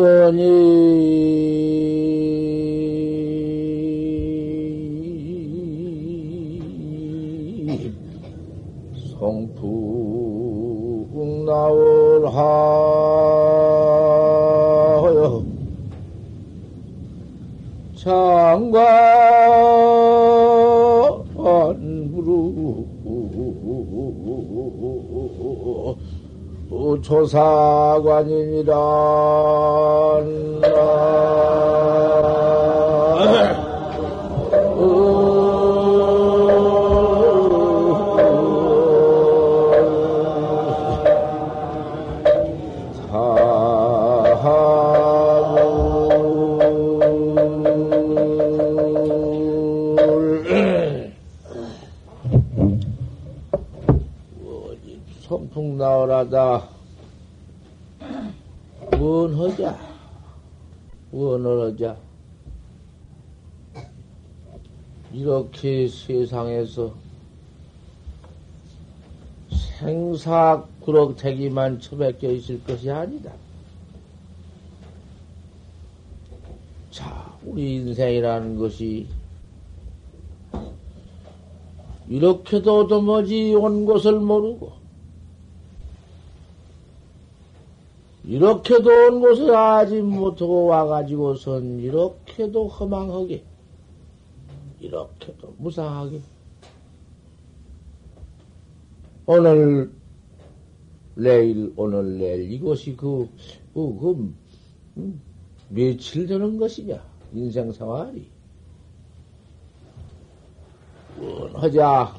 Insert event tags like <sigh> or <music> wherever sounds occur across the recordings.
어니 조사관이니라 원하자 이렇게 세상에서 생사 구럭대기만 처박혀 있을 것이 아니다. 자, 우리 인생이라는 것이 이렇게도 도무지 온 곳을 모르고 이렇게도 온 곳을 아직 못하고 와가지고선 이렇게도 허망하게 이렇게도 무상하게. 오늘 내일 오늘 내일 이것이 그, 그, 그 음, 며칠 되는 것이냐 인생 생활이. 원하자.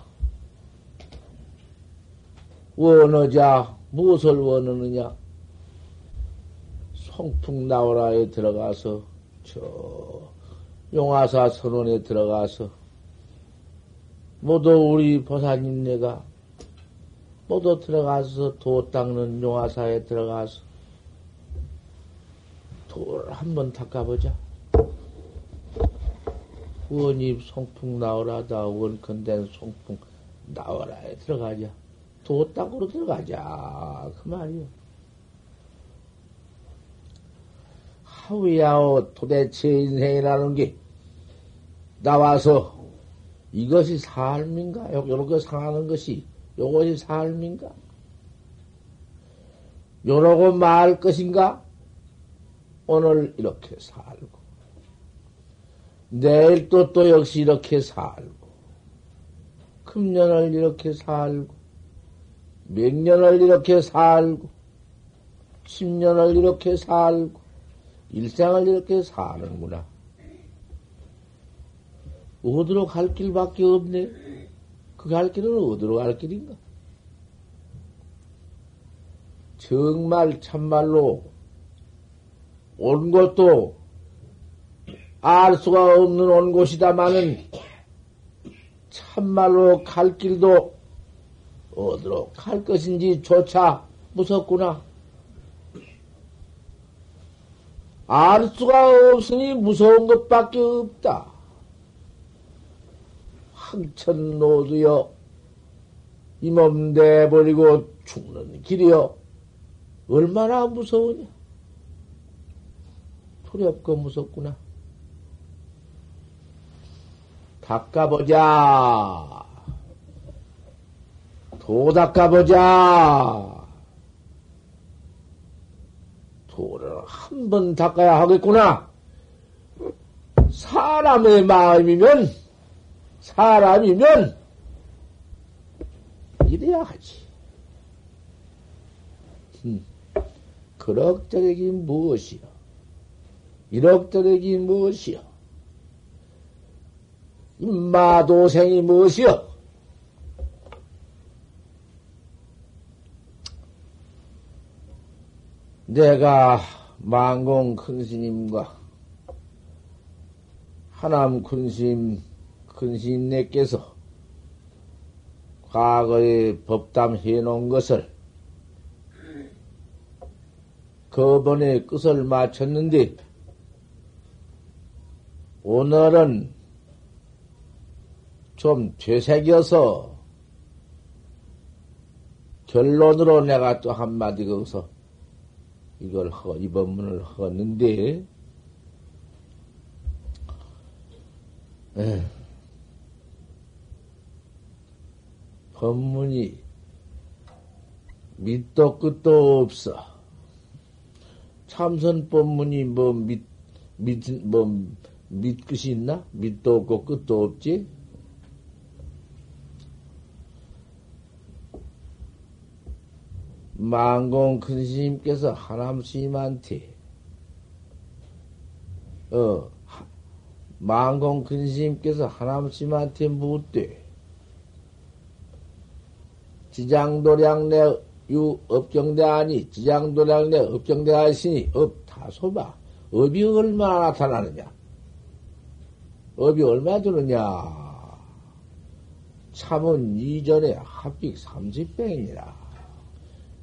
원하자. 무엇을 원하느냐 송풍 나오라에 들어가서 저 용화사 선원에 들어가서 모두 우리 보사님 네가 모두 들어가서 도 닦는 용화사에 들어가서 도를 한번 닦아보자. 원입 송풍 나오라다 원컨된 송풍 나오라에 들어가자. 도 닦으러 들어가자. 그 말이요. 하위야오 도대체 인생이라는 게 나와서 이것이 삶인가? 요렇게 상하는 것이 요것이 삶인가? 요러고 말 것인가? 오늘 이렇게 살고 내일 또또 역시 이렇게 살고 금년을 이렇게 살고 몇 년을 이렇게 살고 십년을 이렇게 살고 일생을 이렇게 사는구나. 어디로 갈 길밖에 없네. 그 갈 길은 어디로 갈 길인가? 정말 참말로 온 곳도 알 수가 없는 온 곳이다마는 참말로 갈 길도 어디로 갈 것인지 조차 무섭구나. 알 수가 없으니 무서운 것밖에 없다. 황천노두여 이 몸 내버리고 죽는 길이여 얼마나 무서우냐. 두렵고 무섭구나. 닦아보자. 도 닦아보자. 도를 한 번 닦아야 하겠구나. 사람의 마음이면, 사람이면, 이래야 하지. 음, 그럭저럭이 무엇이요? 이럭저럭이 무엇이요? 임마도생이 무엇이요? 내가 망공 큰 스님과 하남 큰 스님, 큰 스님네께서 과거에 법담해 놓은 것을 그번에 끝을 마쳤는데 오늘은 좀 되새겨서 결론으로 내가 또 한마디 거기서 이걸 허, 이 법문을 허었는데, 에, 법문이 밑도 끝도 없어. 참선 법문이 뭐 밑, 밑, 뭐, 밑 끝이 있나? 밑도 없고 끝도 없지? 망공 큰 스님께서 하남 스님한테, 어, 망공 큰 스님께서 하남 스님한테 묻되, 지장도량 내유 업경대 아니 지장도량 내 업경대 하시니 업 다소봐. 업이 얼마나 나타나느냐? 업이 얼마 드느냐? 참은 이전에 합빅 30병이니라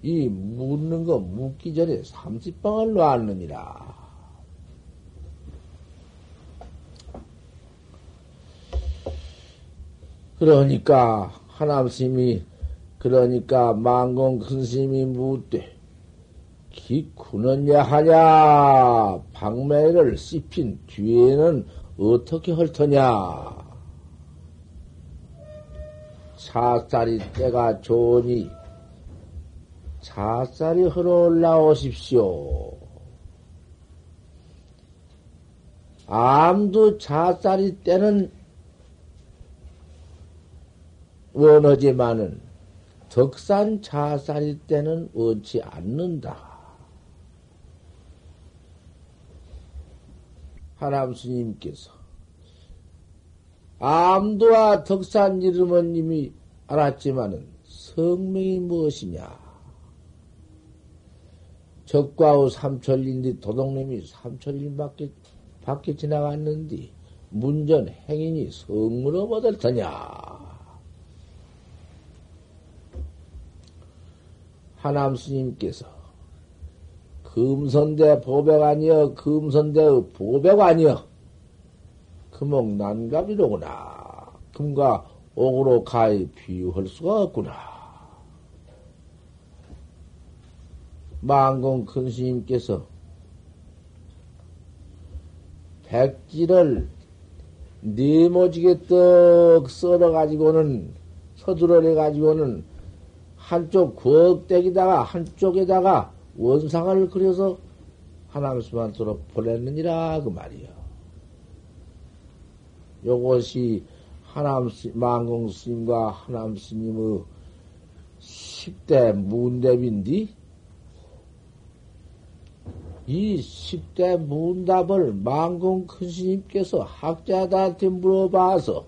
이 묻는 거 묻기 전에 30방을 놓았느니라. 그러니까 하남스님이 그러니까 망공 큰 스님이 묻되 기쿠는 야하냐? 방매를 씹힌 뒤에는 어떻게 헐터냐? 차살이 때가 좋으니 차살이 흘러 올라오십시오. 암도 차살이 때는 원하지만은 덕산 자살일 때는 원치 않는다. 하남 스님께서 암도와 덕산 이름은 이미 알았지만은 성명이 무엇이냐? 적과 후 삼천리인데 도둑님이 삼천리밖에 밖에 지나갔는데 문전 행인이 성으로 얻을 터냐? 하남 스님께서 금선대 보백 아니여 금선대의 보백 아니여? 금옥 난갑이로구나. 금과 옥으로 가히 비유할 수가 없구나 망공 큰 스님께서 백지를 네모지게 떡 썰어가지고는 서두러내가지고는 한쪽 구억대기다가 한쪽에다가 원상을 그려서 하나님스한테로 보냈느니라 그 말이요. 요것이 하남 망공 스님과 하남 스님의 10대 문답인데 이 10대 문답을 망공 큰 스님께서 학자들한테 물어봐서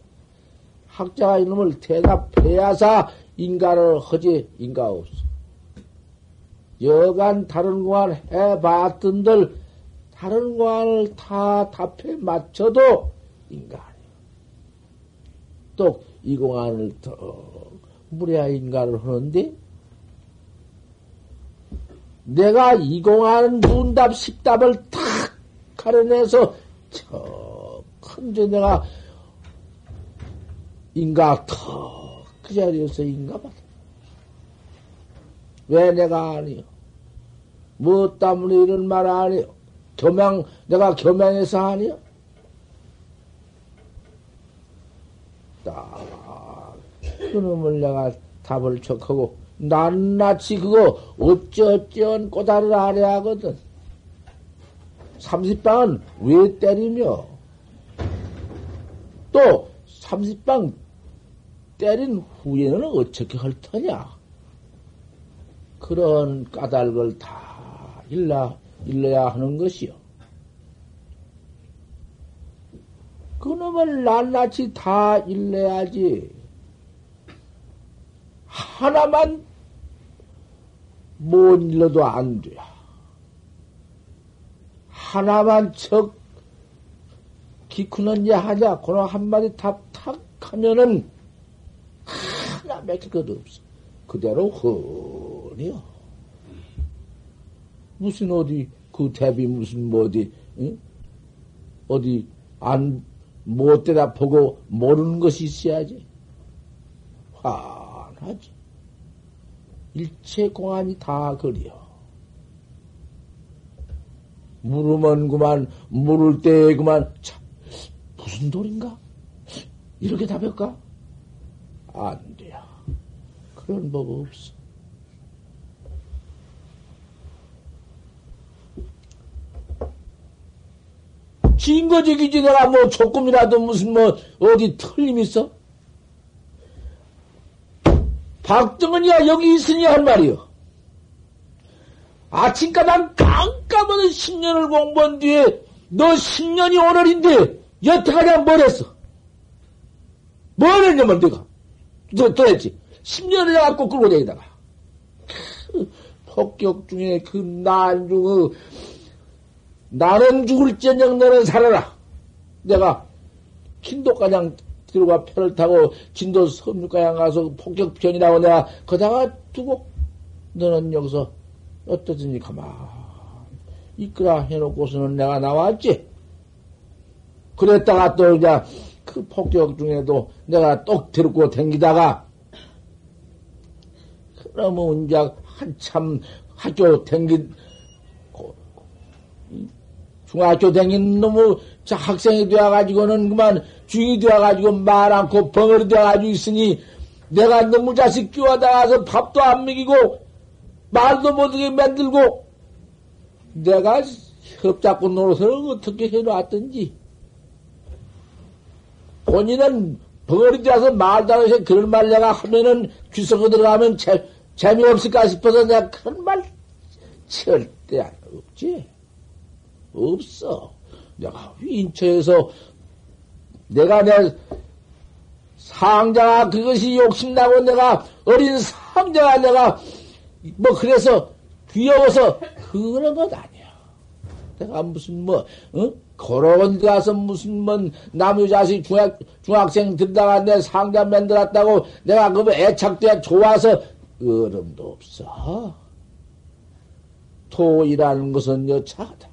학자가 이놈을 대답해야사 인가를 하지 인가 없어. 여간 다른 공안 해봤던들 다른 공안을 다 답해 맞춰도 인가 아니요. 또이 공안을 더 무례하 인가를 하는데 내가 이 공안 문답 십답을 탁 가려내서 저 큰저 내가 인가 턱그 자리에서 인가봐. 왜 내가 아니요? 무엇 때문에 이런 말 아니요? 교명, 내가 교명해서 아니요? 딱, 그놈을 내가 답을 척하고, 낱낱이 그거 어쩌어쩌한 꼬다를 아래 하거든. 삼십방은 왜 때리며, 또 삼십방 때린 후에는 어떻게 할 터냐? 그런 까닭을 다 일러, 일러야 하는 것이요. 그놈을 낱낱이 다 일러야지. 하나만 못 일러도 안 돼. 하나만 척 기쿠는 야하냐, 그런 한마디 답탁 하면은 하나 맥힐 것도 없어. 그대로 훤히요. 무슨 어디 그 대비 무슨 뭐 어디 응? 어디 안 못 대답하고 모르는 것이 있어야지. 환하지. 일체 공안이 다 그려. 물으면 그만, 물을 때 그만, 참, 무슨 돌인가? 이렇게 답할까? 안 돼요. 그런 법 없어. 진거적이지 내가 뭐 조금이라도 무슨 뭐 어디 틀림 있어? 박정은이야 여기 있으니 한 말이요. 아침까지 깜깜한 10년을 공부한 뒤에 너 10년이 오늘인데 여태까지 뭘 했어? 뭘 했냐면 내가 너, 도대체 10년을 갖고 끌고 다니다가 그 폭격 중에 그 난중의 나는 죽을지언정 너는 살아라. 내가 kin도가장 들어가 표를 타고 진도 섬유가양 가서 폭격편이라고 내가 거다가 두고 너는 여기서 어떠든지 가만 이끌어 해놓고서는 내가 나왔지. 그랬다가 또 이제 그 폭격 중에도 내가 똑 데리고 댕기다가 그러면 이제 한참 학교 댕긴 중학교 댕긴 놈의 학생이 되어가지고는 그만 중이 되어가지고 말 않고 벙어리 되어가지고 있으니 내가 너무 자식 끼워다가서 밥도 안 먹이고 말도 못하게 만들고 내가 협잡고 노릇을 어떻게 해놨던지 본인은 벙어리 되어서 말도 안 해서 그런 말 내가 하면은 귀속에 들어가면 재, 재미없을까 싶어서 내가 그런 말 절대 안 없지. 없어. 내가 인처에서 내가 내 상자가 그것이 욕심나고 내가 어린 상자가 내가 뭐 그래서 귀여워서 그런 것 아니야. 내가 무슨 뭐 어? 걸어온 가서 무슨 뭐 남의 자식 중학 중학생 들다가 내 상자 만들었다고 내가 그 애착돼 좋아서 어름도 없어. 토이라는 것은 여차하다.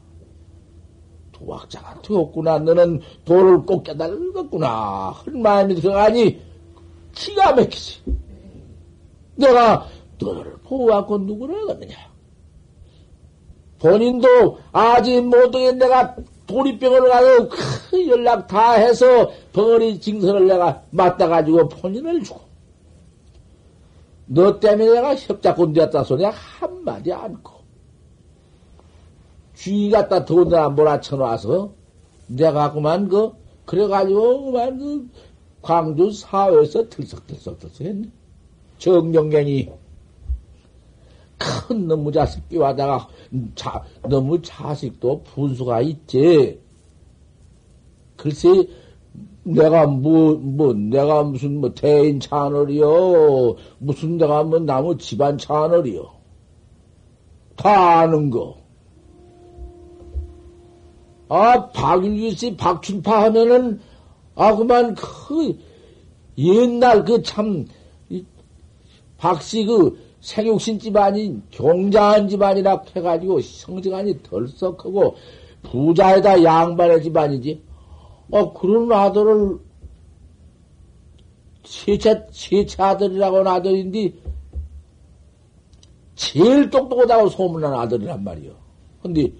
도학자가 되었구나. 너는 도를 꼭 깨달았구나. 한 마음이 들어가니 기가 막히지. 내가 너를 보호하고 누구를 하겠느냐. 본인도 아직 못하게 내가 도리병을 가서 큰 연락 다 해서 벙어리 징선을 내가 맞다가지고 본인을 주고. 너 때문에 내가 협작군 되었다 소리 한마디 않고. 쥐 갖다 더군다나 몰아쳐놔서 내가 그만 그 그래가지고 그만 그 광주 사회에서 들썩들썩 들썩 했네. 정령견이 큰 너무 자식 끼와다가 자, 너무 자식도 분수가 있지. 글쎄, 내가 뭐, 뭐, 내가 무슨 뭐 대인 차널이요. 무슨 내가 뭐 나무 집안 차널이요. 다 아는 거. 아, 박윤규 씨, 박춘파 하면은, 아, 그만, 그, 옛날 그 참, 박씨 그 생육신 집안이 경자한 집안이라 해가지고 성지간이 덜썩하고 부자에다 양반의 집안이지. 어, 그런 아들을 세차, 세차 아들이라고 하는 아들인데, 제일 똑똑하다고 소문난 아들이란 말이요. 근데,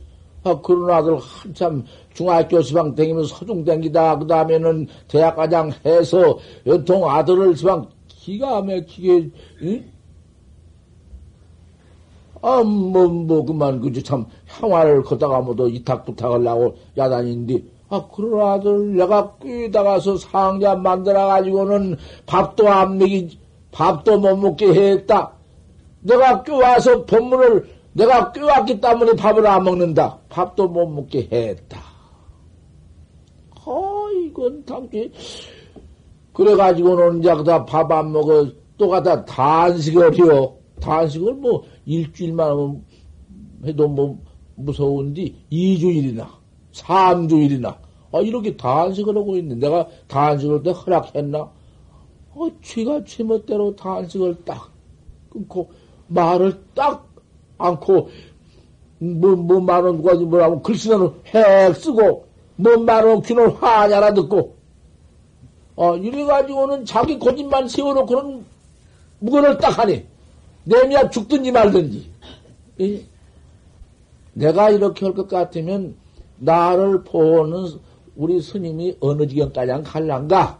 아, 그런 아들 한참 중학교 지방 댕기면서 서중 댕기다, 그 다음에는 대학 과장 해서 연통 아들을 지방 기가 막히게, 응? 아, 뭐, 뭐, 그만, 그저 참, 향화를 걷다가 뭐도 이탁부탁을 하고 야단인데, 아, 그런 아들 내가 끼다가서 상자 만들어가지고는 밥도 안 먹이, 밥도 못 먹게 했다. 내가 껴와서 법문을 내가 껴왔기 때문에 밥을 안 먹는다. 밥도 못 먹게 했다. 아, 이건 당시. 그래가지고는 이제 그다 밥 안 먹어. 또 가다 단식을 해요. 단식을 뭐 일주일만 해도 뭐 무서운디 2주일이나 3주일이나 아, 이렇게 단식을 하고 있는데 내가 단식을 때 허락했나? 어, 쥐가 제멋대로 단식을 딱 끊고 말을 딱 않고, 뭐, 뭐 말은 누가 뭐라고 글씨는 핵 쓰고, 뭐 말은 귀는 화냐라 듣고, 어, 이래가지고는 자기 고집만 세워놓고는 무거를 딱 하니. 내미야 죽든지 말든지. 예? 내가 이렇게 할 것 같으면 나를 보는 우리 스님이 어느 지경까지 갈란가?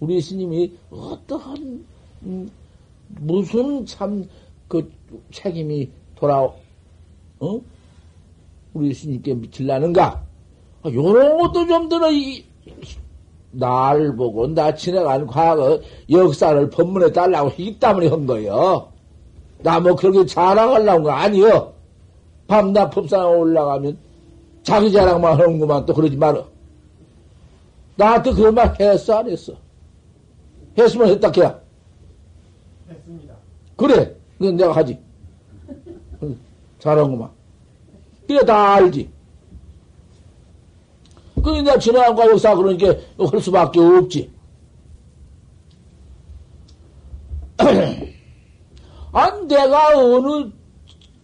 우리 스님이 어떠한 음, 무슨 참 그 책임이 돌아 어? 우리 스님께 미칠라는가? 아, 요런 것도 좀 들어 이, 날 보고 나 지나간 과거 역사를 법문에 달라고 이 때문에 한 거요. 나 뭐 그렇게 자랑하려고 거 아니여. 밤낮 법상에 올라가면 자기 자랑만 하는구만 또 그러지 말어. 나한테 그런 말 했어 안 했어? 했으면 했다 캐야. 했습니다. 그래. 그건 내가 하지. 잘한구만. 그래 다 알지. 그게 내가 지나간 과 역사 그러니까 할 수밖에 없지. <clears throat> 아, 내가 어느,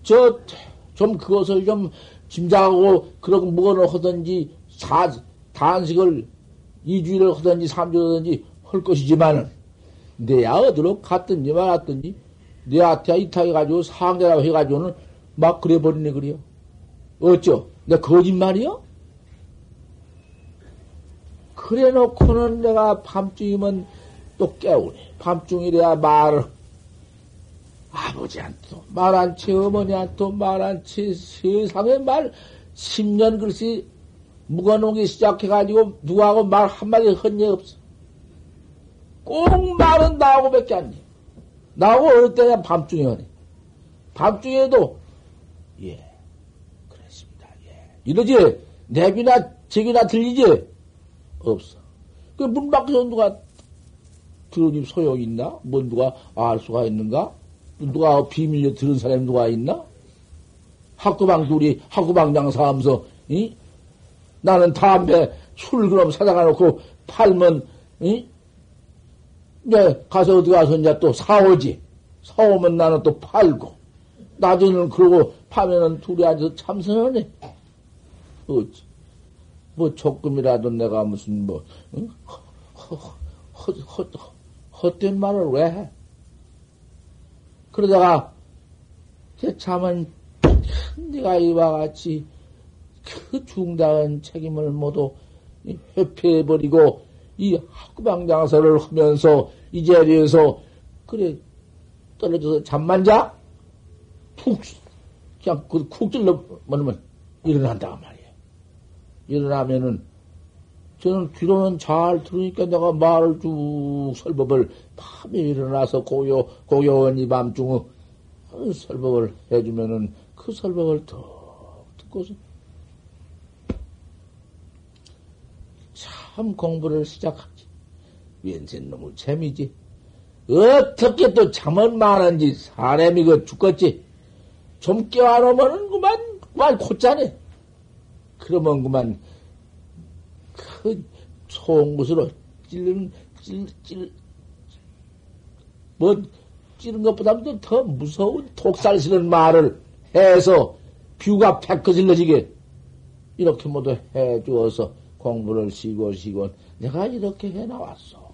저, 좀 그것을 좀 짐작하고 그런 무언을 하든지 사, 단식을 이주일을 하든지 삼주를 하든지 할 것이지만은 내야 어디로 갔든지 말았든지 내한테 이탁해가지고 상대라고 해가지고는 막 그래 버리네 그래요. 어쩌? 내 거짓말이요? 그래 놓고는 내가 밤중이면 또 깨우네. 밤중이래야 말을 아버지한테도 말한 채, 어머니한테도 말한 채, 세상에 말, 10년 글씨 묵어놓기 시작해가지고 누구하고 말 한마디 헌적 없어. 꼭 말은 나하고 밖에 안 돼. 나하고 어느 때냐 밤중에 하네. 밤중에도, 예, 그랬습니다. 예. 이러지, 내비나, 제기나 들리지? 없어. 그 문 밖에서 누가 들으니 소용이 있나? 뭐 누가 알 수가 있는가? 누가 비밀로 들은 사람이 누가 있나? 학구방 둘이 학구방 장사하면서, 이? 나는 담배, 술 그럼 사다가 놓고 팔면, 이? 이제 가서 어디 가서 이제 또 사오지. 사오면 나는 또 팔고. 나중에는 그러고 파면은 둘이 앉아서 참선하네. 어찌. 뭐 조금이라도 내가 무슨 뭐, 응? 허, 허, 허, 허, 헛된 말을 왜 해? 그러다가, 참은, 네가 이와 같이 그 중다한 책임을 모두 회피해버리고, 이 학구방장사를 하면서, 이 자리에서, 그래, 떨어져서 잠만 자? 푹, 그냥 쿡 찔러, 뭐냐면, 일어난다 말이야. 일어나면은, 저는 귀로는 잘 들으니까 내가 말을 쭉 설법을 밤에 일어나서 고요, 고요한 밤중에 설법을 해주면은 그 설법을 더 듣고서 참 공부를 시작 왠센 너무 재미지. 어떻게 또 잠은 많은지 사람이 그 죽겠지. 좀 깨워놓으면은 그만, 그만 곧자네. 그러면 그만 그 송곳으로 찔른, 찔, 찔, 뭐, 찌른 것보다도 더 무서운 독살 쓰는 말을 해서 뷰가 패커질러지게 이렇게 모두 해 주어서 공부를 쉬고 쉬고 내가 이렇게 해 나왔어.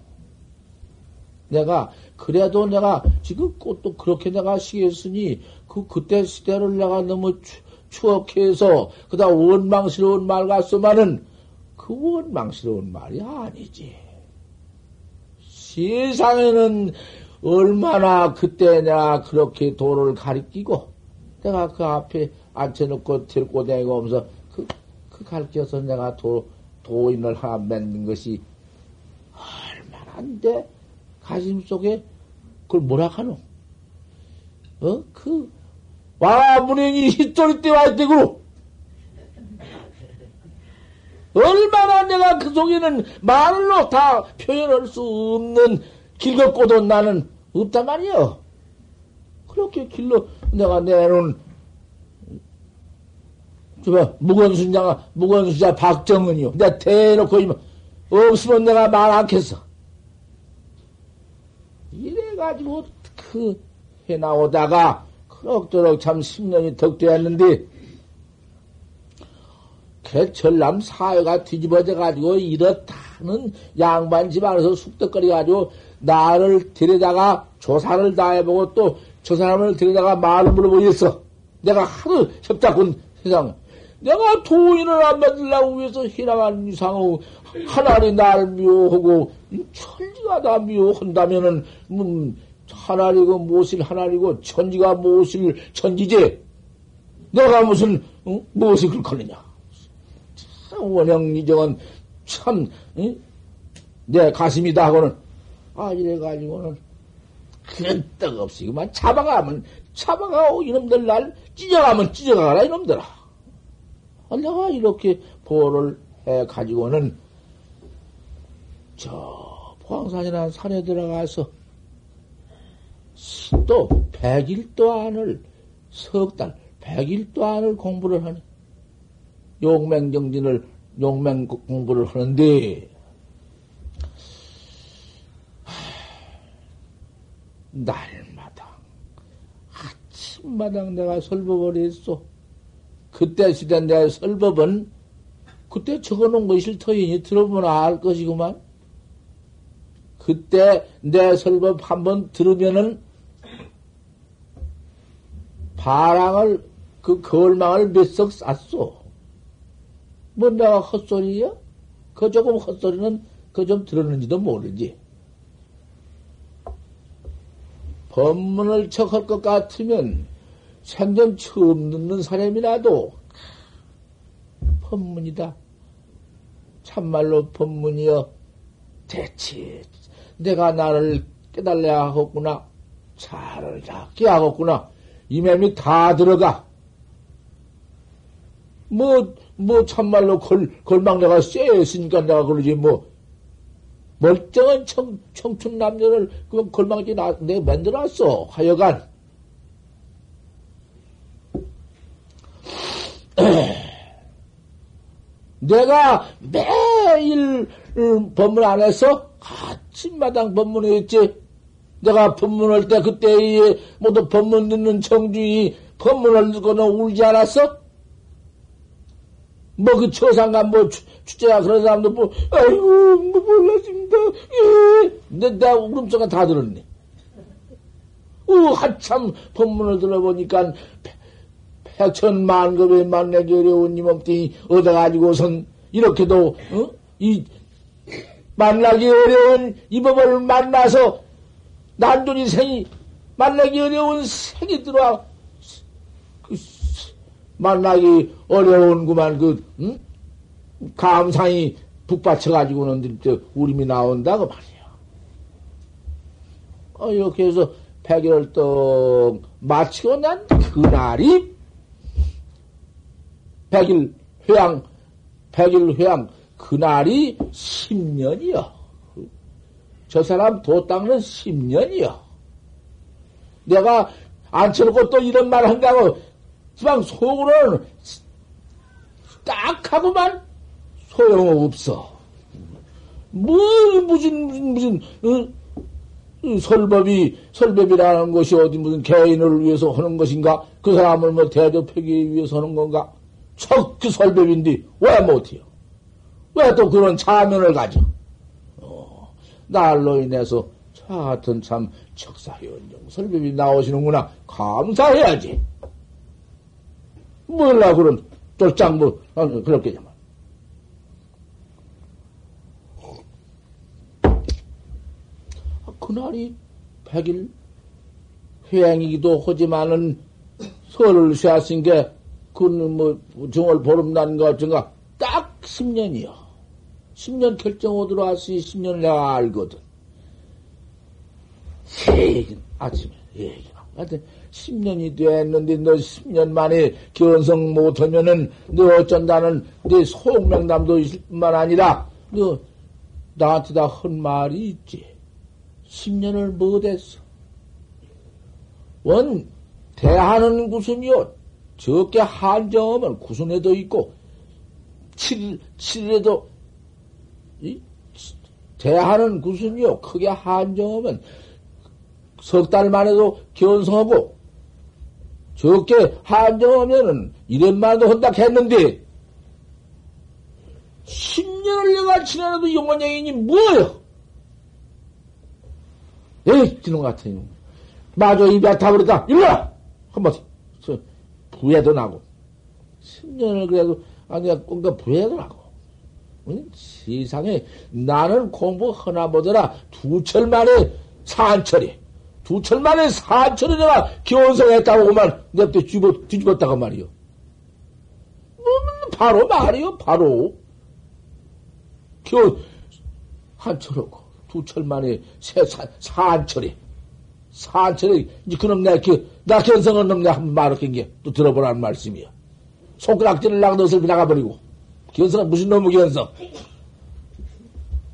내가 그래도 내가 지금 꽃도 그렇게 내가 시겠으니 그 그때 시대를 내가 너무 추, 추억해서 그다 원망스러운 말 같소만은 그 원망스러운 말이 아니지. 세상에는 얼마나 그때 내가 그렇게 도를 가리키고 내가 그 앞에 앉혀놓고 들고 다니고 하면서 그, 그 가르쳐서 내가 도, 도인을 하나 맺는 것이 얼마나인데 가슴 속에 그걸 뭐라 하노? 어? 그, 와, 문행이 히토리 때와 있대고 얼마나 내가 그 속에는 말로 다 표현할 수 없는 길겁고도 나는 없단 말이요. 그렇게 길로 내가 내놓은 저거 무건순자가 무건순자 박정은이요. 내가 대놓고 이면 없으면 내가 말 않겠어. 이래가지고 그 해나오다가 그럭저럭 참 10년이 덕 되었는데 그 전남 사회가 뒤집어져 가지고 이렇다는 양반 집안에서 숙덕거리 가지고 나를 데려다가 조사를 다 해보고 또 저 사람을 데려다가 말을 물어보겠어. 내가 하도 협작군 세상, 내가 도인을 안 만들려고 위해서 희나간 이상하고, 하나님 날 미워하고, 천지가 다 미워한다면은, 음, 하나리고 무엇을 하나리고, 천지가 무엇을 천지제. 내가 무슨, 어? 무엇을 그렇거느냐. 원형이정은 참, 응? 내 가슴이다 하고는, 아, 이래가지고는, 그런 떡 없이 그만 잡아가면, 잡아가고 이놈들 날 찢어가면 찢어가라, 이놈들아. 아, 내가 이렇게 보호를 해 가지고는, 저, 포항산이라는 산에 들어가서, 또, 백일도 안을, 석 달, 백일도 안을 공부를 하니, 용맹정진을, 용맹 공부를 하는데, 날마다, 아침마당 내가 설법을 했어. 그때 시대 내 설법은, 그때 적어놓은 것이 터이니 들어보면 알 것이구만. 그때 내 설법 한번 들으면은, 바랑을, 그 거울망을 몇 석 쌌어. 뭐 내가 헛소리야? 그 조금 헛소리는 그 좀 들었는지도 모르지. 법문을 척할 것 같으면 생전 처음 듣는 사람이라도 법문이다. 참말로 법문이여 대체 내가 나를 깨달아야 하겠구나. 차를 잡게 하겠구나. 이 맴이 다 들어가. 뭐, 뭐, 참말로 걸, 걸망 내가 쎄했으니까 내가 그러지, 뭐. 멀쩡한 청, 청춘 남녀를 그건 걸망지 나, 내가 만들어놨어. 하여간. <clears throat> 내가 매일 법문 안에서 아침마당 법문했지. 내가 법문할 때 그때 모두 법문 듣는 청주이 법문을 듣고는 울지 않았어? 뭐 그 처상가 뭐 주제가 그런 사람도 뭐 아이고 뭐 몰랐습니다. 예. 내, 내가 울음소리가 다 들었네. 어, 한참 법문을 들어보니까 백천만급의 만나기 어려운 이 몸뚱이 얻어가지고선 이렇게도 어? 이 만나기 어려운 이 법을 만나서 난존이 생이 만나기 어려운 생이 들어와 그, 만나기 어려운구만 그 응? 감상이 북받쳐 가지고는 우림이 나온다고 말이야. 어, 이렇게 해서 백일을 떡 마치고 난 그날이 백일 회양, 백일 회양, 그날이 10년이요. 저 사람 도 닦는 10년이요. 내가 앉혀놓고 또 이런 말 한다고, 지방 속으로는 딱 하고만 소용없어. 뭐, 무슨, 무슨, 무슨, 어? 설법이, 설법이라는 것이 어디 무슨 개인을 위해서 하는 것인가? 그 사람을 뭐 대접하기 위해서 하는 건가? 척그 설법인데 왜 못해요? 왜 또 그런 차면을 가져? 어, 날로 인해서 저 같은 참 척사현정 설법이 나오시는구나. 감사해야지. 몰라 그런 쫄짱 뭐 어, 그렇게냐만. 그날이 백일 회행이기도 하지만은 설을 쉬었으니까 그는 뭐 정월 보름난 것 같은가 딱 10년이요. 10년 결정으로 들어왔으니 10년을 내가 알거든. 얘기 아침에 얘기 하여튼 10년이 됐는데 너 10년 만에 견성 못하면은 너 어쩐다는 네 소명담도 있을 뿐만 아니라 너 나한테 다 한 말이 있지. 10년을 못했어. 원 대하는 구순이요. 적게 한정하면 구순에도 있고, 7, 7일에도, 대하는 구순이요. 크게 한정하면 석 달만 해도 견성하고, 적게 한정하면은 1년만도 한다 했는데, 10년을 내가 지나도 영원양이니 뭐예요? 에이, 지놈 같은 놈. 마저 입에 타버렸다. 일로 와! 한 번, 부해도 나고, 10년을 그래도, 아니, 꽁까 부해도 나고. 응? 세상에 나는 공부 하나 보더라 두 철 만에 산철이. 두 철 만에 산철이 내가 견성했다고 그만 내가 뒤집어, 뒤집었다고 말이요. 뭐, 바로 말이요, 바로. 겨, 한철하고, 두 철 만에 새, 산, 산철이. 산철이, 이제 그놈 내가, 그, 나 견성한 놈 내가 한번 말을 게, 또 들어보라는 말씀이야. 손가락질을 나가너슬 나가버리고. 견성은 무슨 놈의 견성?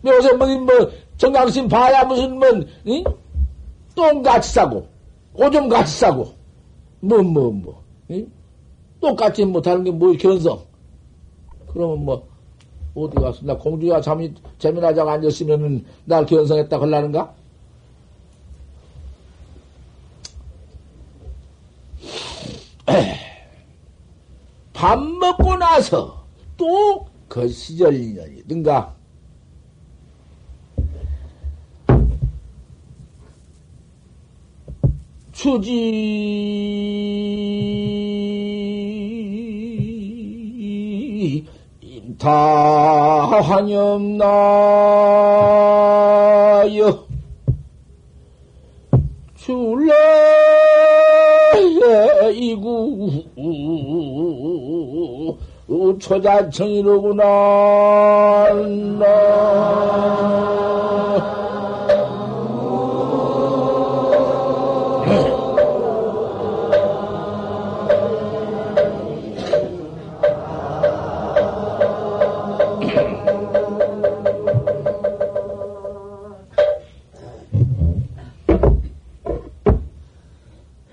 요새 뭐, 뭐, 정강심 봐야 무슨, 뭐, 응? 똥같이 싸고, 오줌 같이 싸고, 뭐, 뭐, 뭐, 응? 똑같이 못하는 게 뭐, 견성. 그러면 뭐, 어디 가서, 나 공주가 잠이, 재미나자고 앉았으면은, 날 견성했다 걸라는가? 밥 먹고 나서 또 그 시절 인연이든가. 추지. 임타환염나여. 출래 이구 초자청이로구나.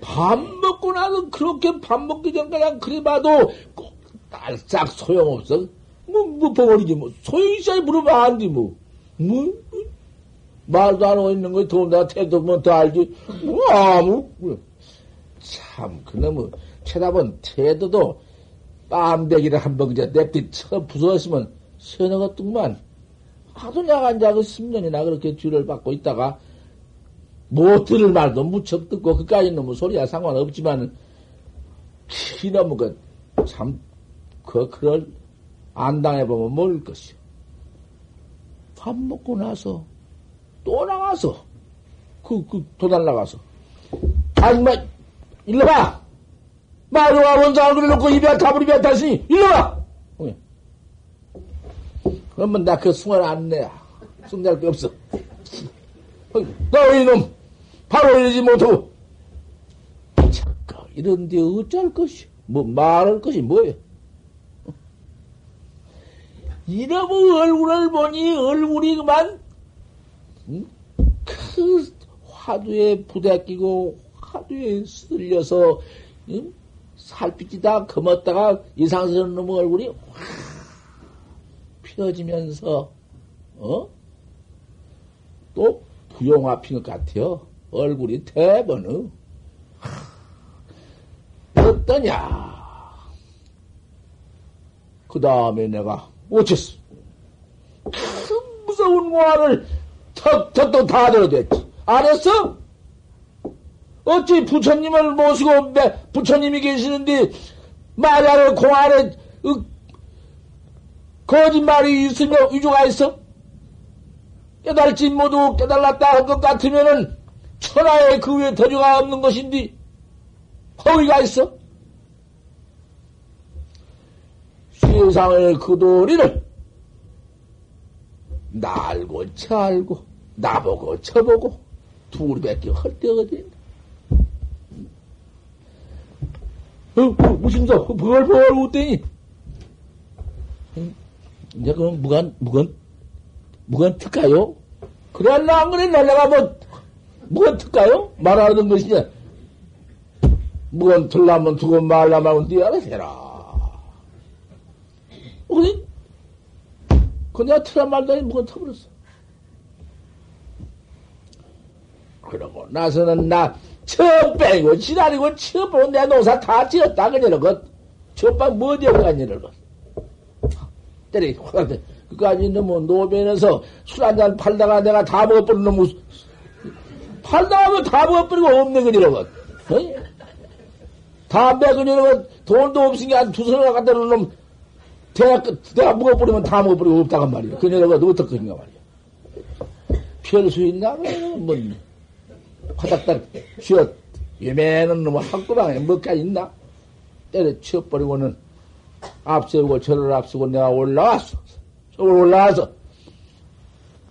밥 먹고 나서 그렇게 밥 먹기 전까지 그래 봐도 싹 소용없어. 뭐, 뭐, 벙어리지, 뭐. 소용이 있어야 물어봐, 안 돼, 뭐. 뭐, 뭐. 말도 안 하고 있는 거에 더군다나 태도 뭐더 알지. 뭐, 아무, 뭐. 참, 그놈의 쳐다본 태도도 빰대기를 한번 그저 냅디 쳐 부서졌으면 서너가 뚱만. 하도 내가 앉아 그 10년이나 그렇게 뒤를 받고 있다가 못 들을 말도 무척 듣고 그까지 놈의 소리야 상관없지만 이놈의 그참 그, 그걸 안 당해보면 모를 것이요. 밥 먹고 나서, 또 나가서, 그, 그, 도달 나가서. 아니, 마, 일로 와! 마루와 원자 얼굴을 놓고 입에 다불 입에 다시니, 일로 와! 그러면 나 그 숭을 안 내야. 숭낼 게 없어. 너 이놈! 바로 이러지 못하고. 잠깐, 이런데 어쩔 것이, 뭐, 말할 것이 뭐예요? 이러면 얼굴을 보니 얼굴이 그만 응? 그 화두에 부대끼고 화두에 쓸려서 응? 살빛이 다 검었다가 이상스러운 놈의 얼굴이 확 피어지면서 어? 또 부용화 핀것 같아요. 얼굴이 대번은 어떠냐? 그 다음에 내가 어째서? 큰 무서운 공화를 턱턱턱 다 들어댔지. 알았어? 어찌 부처님을 모시고 부처님이 계시는데 말야를 공안에 으, 거짓말이 있으며 위조가 있어? 깨달지 모두 깨달았다 할 것 같으면은 천하에 그 위에 더주가 없는 것인데 허위가 있어? 세상의 그 도리를 날고 쳐알고 나보고 쳐보고 둘밖에 헐때 어디 어, 어, 무심서 벌벌 웃더니 이제 그럼 무관 무관 무관 특가요? 그래나 안 그래? 내가 뭐 무관 특가요? 말하는 것이냐? 무관 틀라면 두고 말라면 해라 우리, 그 내가 틀란 말도 아니 뭐가 터버렸어. 그러고 나서는 나, 처음 빼고, 지나리고, 처음 보고 내 농사 다 지었다, 그녀는 것. 저빵 뭐 되어가니는 것. 때리, 확, 그까지 너무 노변에서 술 한잔 팔다가 내가 다 먹어버린 놈, 팔다가 뭐다 먹어버리고 없네, 그녀는 것. 어? 담배 그녀는 돈도 없으니까 한 두서너 갖다 놓은 놈, 대학, 대학 먹어버리면 다 먹어버리고 없다간 말이야. 그녀가 어떡하는가 말이야. 별수 있나? 뭐, 화닥닥 쥐어, 예매는 놈 학구방에 뭐가 있나? 때려 치워버리고는 앞세우고 저를 앞서고 내가 올라왔어. 저걸 올라와서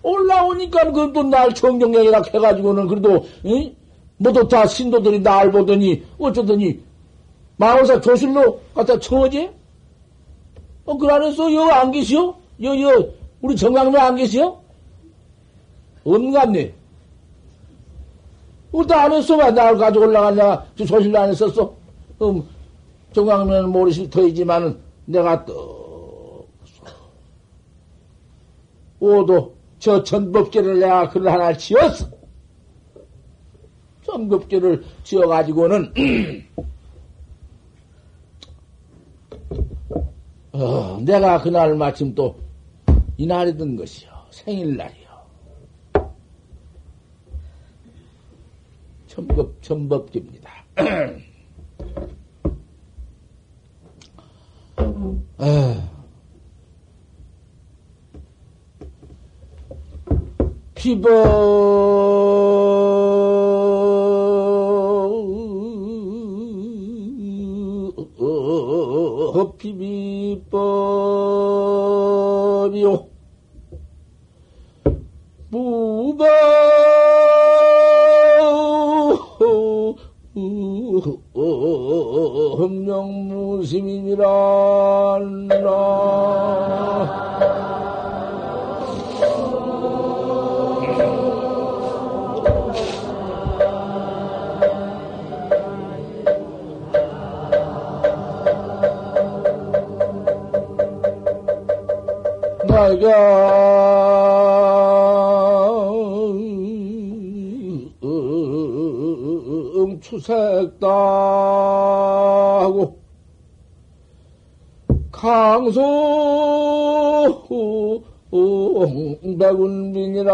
올라오니까 그또 날 청정령이라 해가지고는 그래도 응? 모두 다 신도들이 날 보더니 어쩌더니 마을사 조실로 갖다 청어지? 어, 그 안에서 여 안 계시오? 여, 여, 우리 정강로 안 계시오? 없는갑네. 우리 안에서 왜날 가지고 올라갔냐? 저 조실로 안 했었어? 음, 정강로는 모르실 터이지만은 내가 또, 오도 저 전법계를 내가 글을 하나 지었어. 전법계를 지어가지고는, <clears throat> 어, 내가 그날 마침 또 이날이던 것이요. 생일날이요. 전법, 전법계입니다. 아. 피버 허피비법이요 무바 흠령무심이니라 내가 응추색다 하고 강소 백운빈이라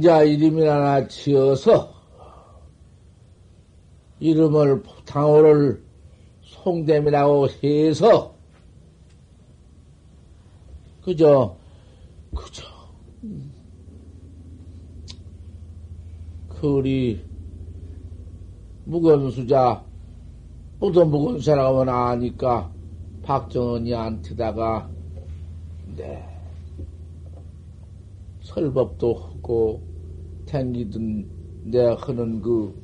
인자 이름이 하나 지어서 이름을 당호를 송됨이라고 해서 그저 그저 그리 무건수자 또 무건수라고 하면 아니까 박정은이한테다가 네 설법도 하고 탱기든 내 하는 그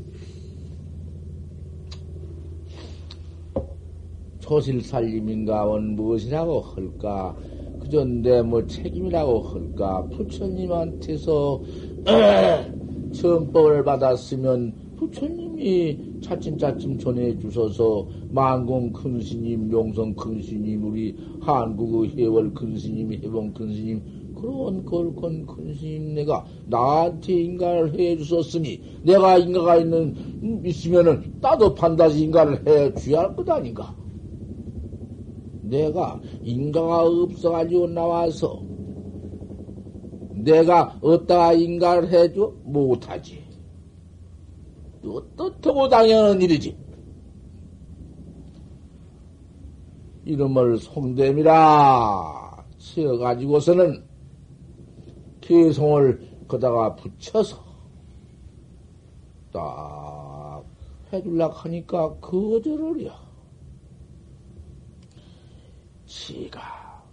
조실살림인가 원 무엇이라고 할까 그저 내뭐 책임이라고 할까 부처님한테서 <clears throat> 정법을 받았으면 부처님이 차츰차츰 전해 주셔서 만공 큰 스님, 용성 큰 스님, 우리 한국의 해월 큰 스님, 해봉 큰 스님, 그런 걸건 큰 스님 내가 나한테 인가를 해 주셨으니 내가 인가가 있는 있으면은 나도 반드시 인가를 해 줘야 할 것 아닌가? 내가 인가가 없어가지고 나와서 내가 어디다가 인가를 해줘 못하지. 어떻고 당연한 일이지. 이름을 송됨이라 지어가지고서는 개성을 거다가 붙여서 딱 해줄라 하니까 거절을요. 지가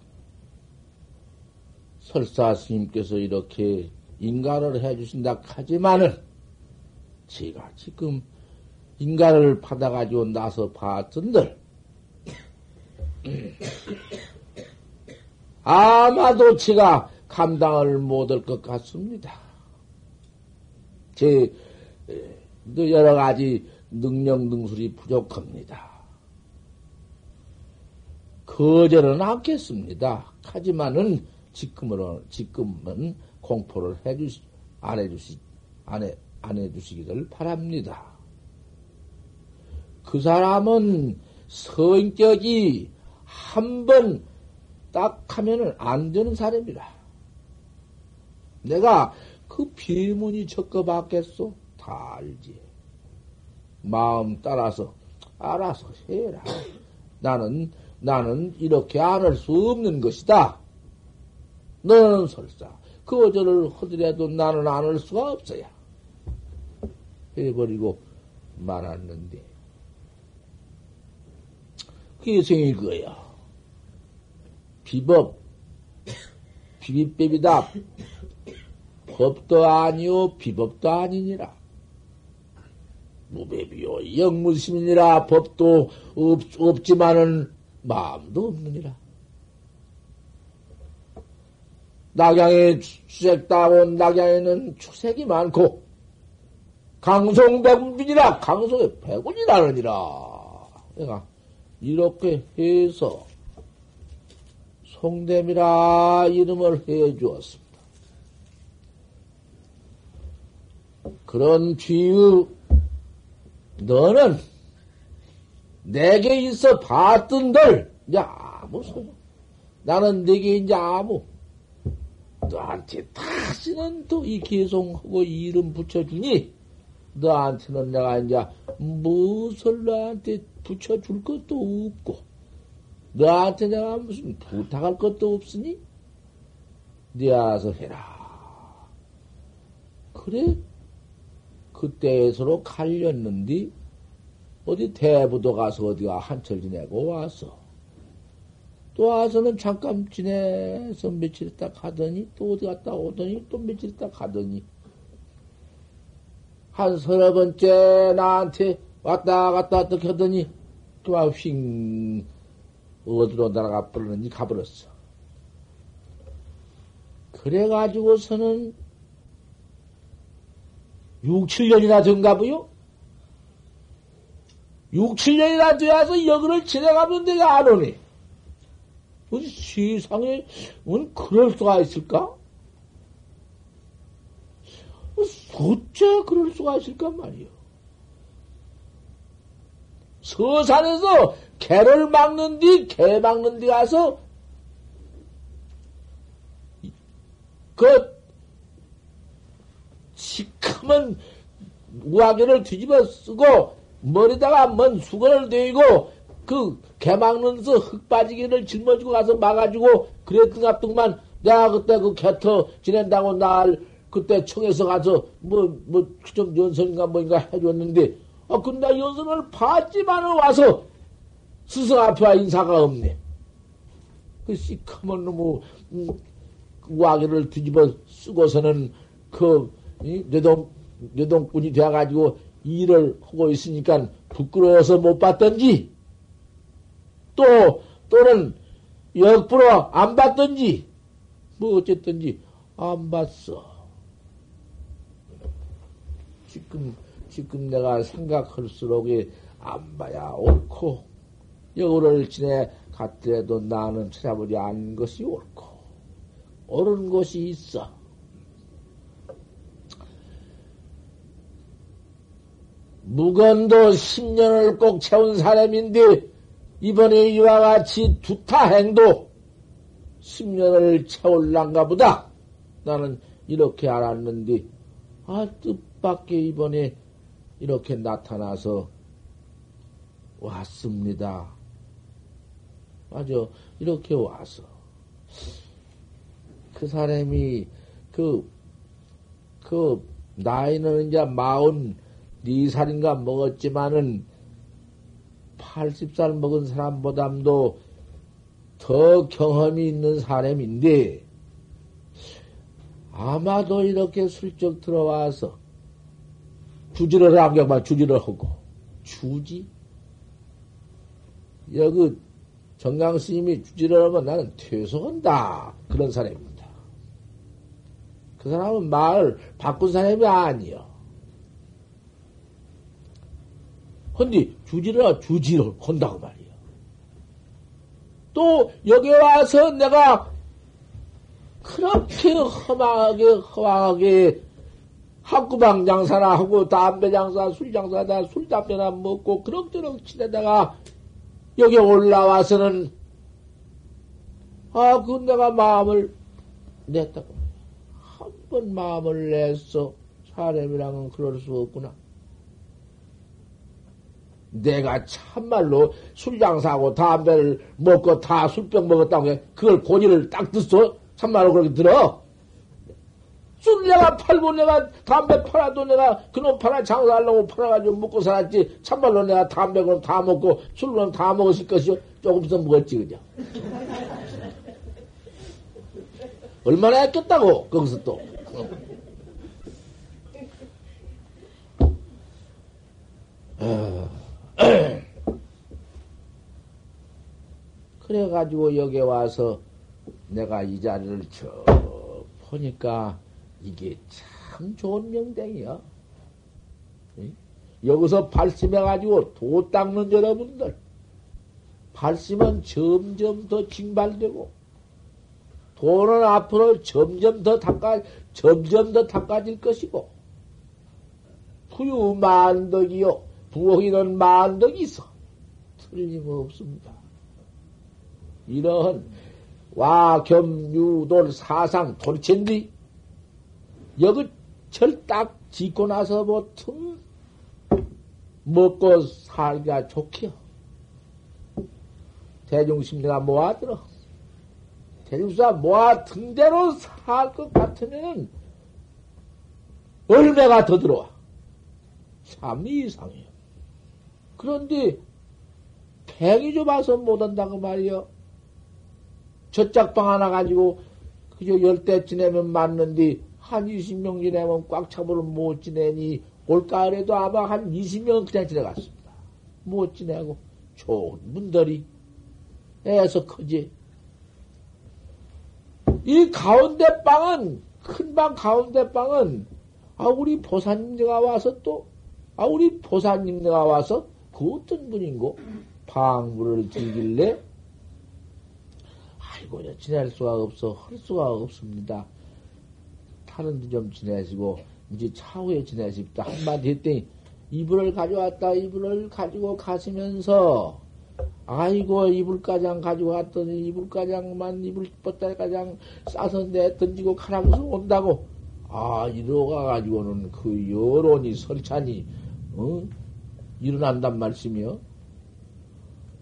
설사 스님께서 이렇게 인가를 해주신다 하지만은 지가 지금 인가를 받아가지고 나서 봤던들 <coughs> 아마도 지가 감당을 못할 것 같습니다. 제 여러 가지 능력 능술이 부족합니다. 거절은 않겠습니다. 하지만은 지금으로 지금은 공포를 해주 안 해주시, 안 해, 안 해주시기를 바랍니다. 그 사람은 성격이 한 번 딱 하면은 안 되는 사람이라. 내가 그 비문이 적어봤겠소? 다 알지. 마음 따라서 알아서 해라. 나는 나는 이렇게 안 할 수 없는 것이다. 너는 설사 그어절을 하더라도 나는 안 할 수가 없어야 해버리고 말았는데 그게 생일 거야. 비법, 비비법이다. 법도 아니요, 비법도 아니니라. 무배비요, 영무심이니라. 법도 없, 없지만은 마음도 없느니라. 낙양에 수색 따온 낙양에는 추색이 많고, 강송백군이라 강송에 백군이라느니라. 내가 이렇게 해서 송됨이라 이름을 해 주었습니다. 그런 뒤의 너는 내게 있어 봤던들 이제 아무 소용. 나는 내게 이제 아무 너한테 다시는 또이 개송하고 이름 붙여주니 너한테는 내가 이제 무엇을 너한테 붙여줄 것도 없고, 너한테 내가 무슨 부탁할 것도 없으니, 네 알아서 해라. 그래? 그때 서로 갈렸는데, 어디 대부도 가서 어디가 한철 지내고 와서, 또 와서는 잠깐 지내서 며칠 있다 가더니, 또 어디 갔다 오더니, 또 며칠 있다 가더니, 한 서너 번째 나한테 왔다 갔다 어떻게 하더니 그만 휙 어디로 날아가 버렸는지 가버렸어. 그래가지고서는 6, 7년이나 된가보요? 6, 7년이나 되어서 여기를 지나가면 내가 안 오네. 어디 세상에, 원 그럴 수가 있을까? 어째 그럴 수가 있을까 말이요. 서산에서 개를 막는 뒤, 개 막는 뒤 가서, 그, 시커먼 우아개를 뒤집어 쓰고, 머리다가 먼 수건을 대고, 그, 개 막는서 흙 빠지기를 짊어지고 가서 막아주고, 그랬던갑더만, 내가 그때 그 개터 지낸다고 날, 그때 청에서 가서, 뭐, 뭐, 좀 연선인가 뭐인가 해줬는데, 아, 근데 연선을 봤지만은 와서 스승 앞에 와 인사가 없네. 그 시커먼 놈의 음, 와기를 뒤집어 쓰고서는 그 이, 뇌동 뇌동꾼이 되어가지고 일을 하고 있으니까 부끄러워서 못 봤던지 또 또는 역부로 안 봤던지 뭐 어쨌든지 안 봤어. 지금 지금 내가 생각할수록에 안 봐야 옳고, 여우를 지내 갔더라도 나는 찾아보지 않은 것이 옳고, 옳은 것이 있어. 무건도 10년을 꼭 채운 사람인데, 이번에 이와 같이 두타 행도 10년을 채울란가 보다. 나는 이렇게 알았는데, 아, 뜻밖의 이번에 이렇게 나타나서 왔습니다. 맞아. 이렇게 와서. 그 사람이, 그, 그, 나이는 이제 마흔, 네 살인가 먹었지만은, 80살 먹은 사람보담도 더 경험이 있는 사람인데, 아마도 이렇게 슬쩍 들어와서, 주지를 안경만 주지를 하고 주지 여기 정강 스님이 주지를 하면 나는 퇴소한다 그런 사람입니다. 그 사람은 말 바꾼 사람이 아니요. 근데 주지를 주지를 한다고 말이요. 또 여기 와서 내가 그렇게 험하게 험하게 학구방 장사나 하고 담배 장사, 술 장사다 술 담배나 먹고 그럭저럭 치다다가 여기 올라와서는 아, 그 내가 마음을 냈다고. 한 번 마음을 냈어. 사람이랑은 그럴 수 없구나. 내가 참말로 술 장사하고 담배를 먹고 다 술병 먹었다고 그걸 고지를 딱 듣어? 참말로 그렇게 들어? 술 내가 팔고 내가 담배 팔아도 내가 그놈 팔아 장사하려고 팔아가지고 먹고 살았지. 참말로 내가 담배 그럼 다 먹고 술 그럼 다 먹었을 것이요. 조금 더 먹었지, 그죠? <laughs> 얼마나 했겠다고, 거기서 또. 어. <clears throat> 그래가지고 여기 와서 내가 이 자리를 저 보니까 이게 참 좋은 명당이야. 여기서 발심해가지고 도 닦는 여러분들, 발심은 점점 더 징발되고, 도는 앞으로 점점 더 닦아, 점점 더 닦아질 것이고, 부유 만덕이요, 부엌이는 만덕이 있어. 틀림없습니다. 이러한 와겸유돌 사상 돌체인데 여기 철딱 짓고 나서 보통 먹고 살기가 좋게요. 대중심리가 모아들어. 대중수가 모아 등대로 살 것 같으면 얼매가 더 들어와. 참 이상해요. 그런데 팽이 좁아서 못한다고 말이요. 저짝방 하나 가지고 그저 열대 지내면 맞는데 한 20명 지내면 꽉 차버려 못 지내니 올가을에도 아마 한 20명 그냥 지내갔습니다. 못 지내고 좋은 문들이 애서 크지. 이 가운데 방은 큰 방 가운데 방은 아 우리 보사님 네가 와서 또 아 우리 보사님 네가 와서 그 어떤 분인고? 방문을 즐길래? 아이고 지낼 수가 없어. 할 수가 없습니다. 다른 데 좀 지내시고 이제 차후에 지내십다. 한마디 했더니 이불을 가져왔다 이불을 가지고 가시면서 아이고 이불가장 가지고 왔더니 이불가장만 이불 뻗다가장 싸서 내 던지고 가라고서 온다고. 아 이러가 가지고는 그 여론이 설찬이 어? 일어난단 말씀이요.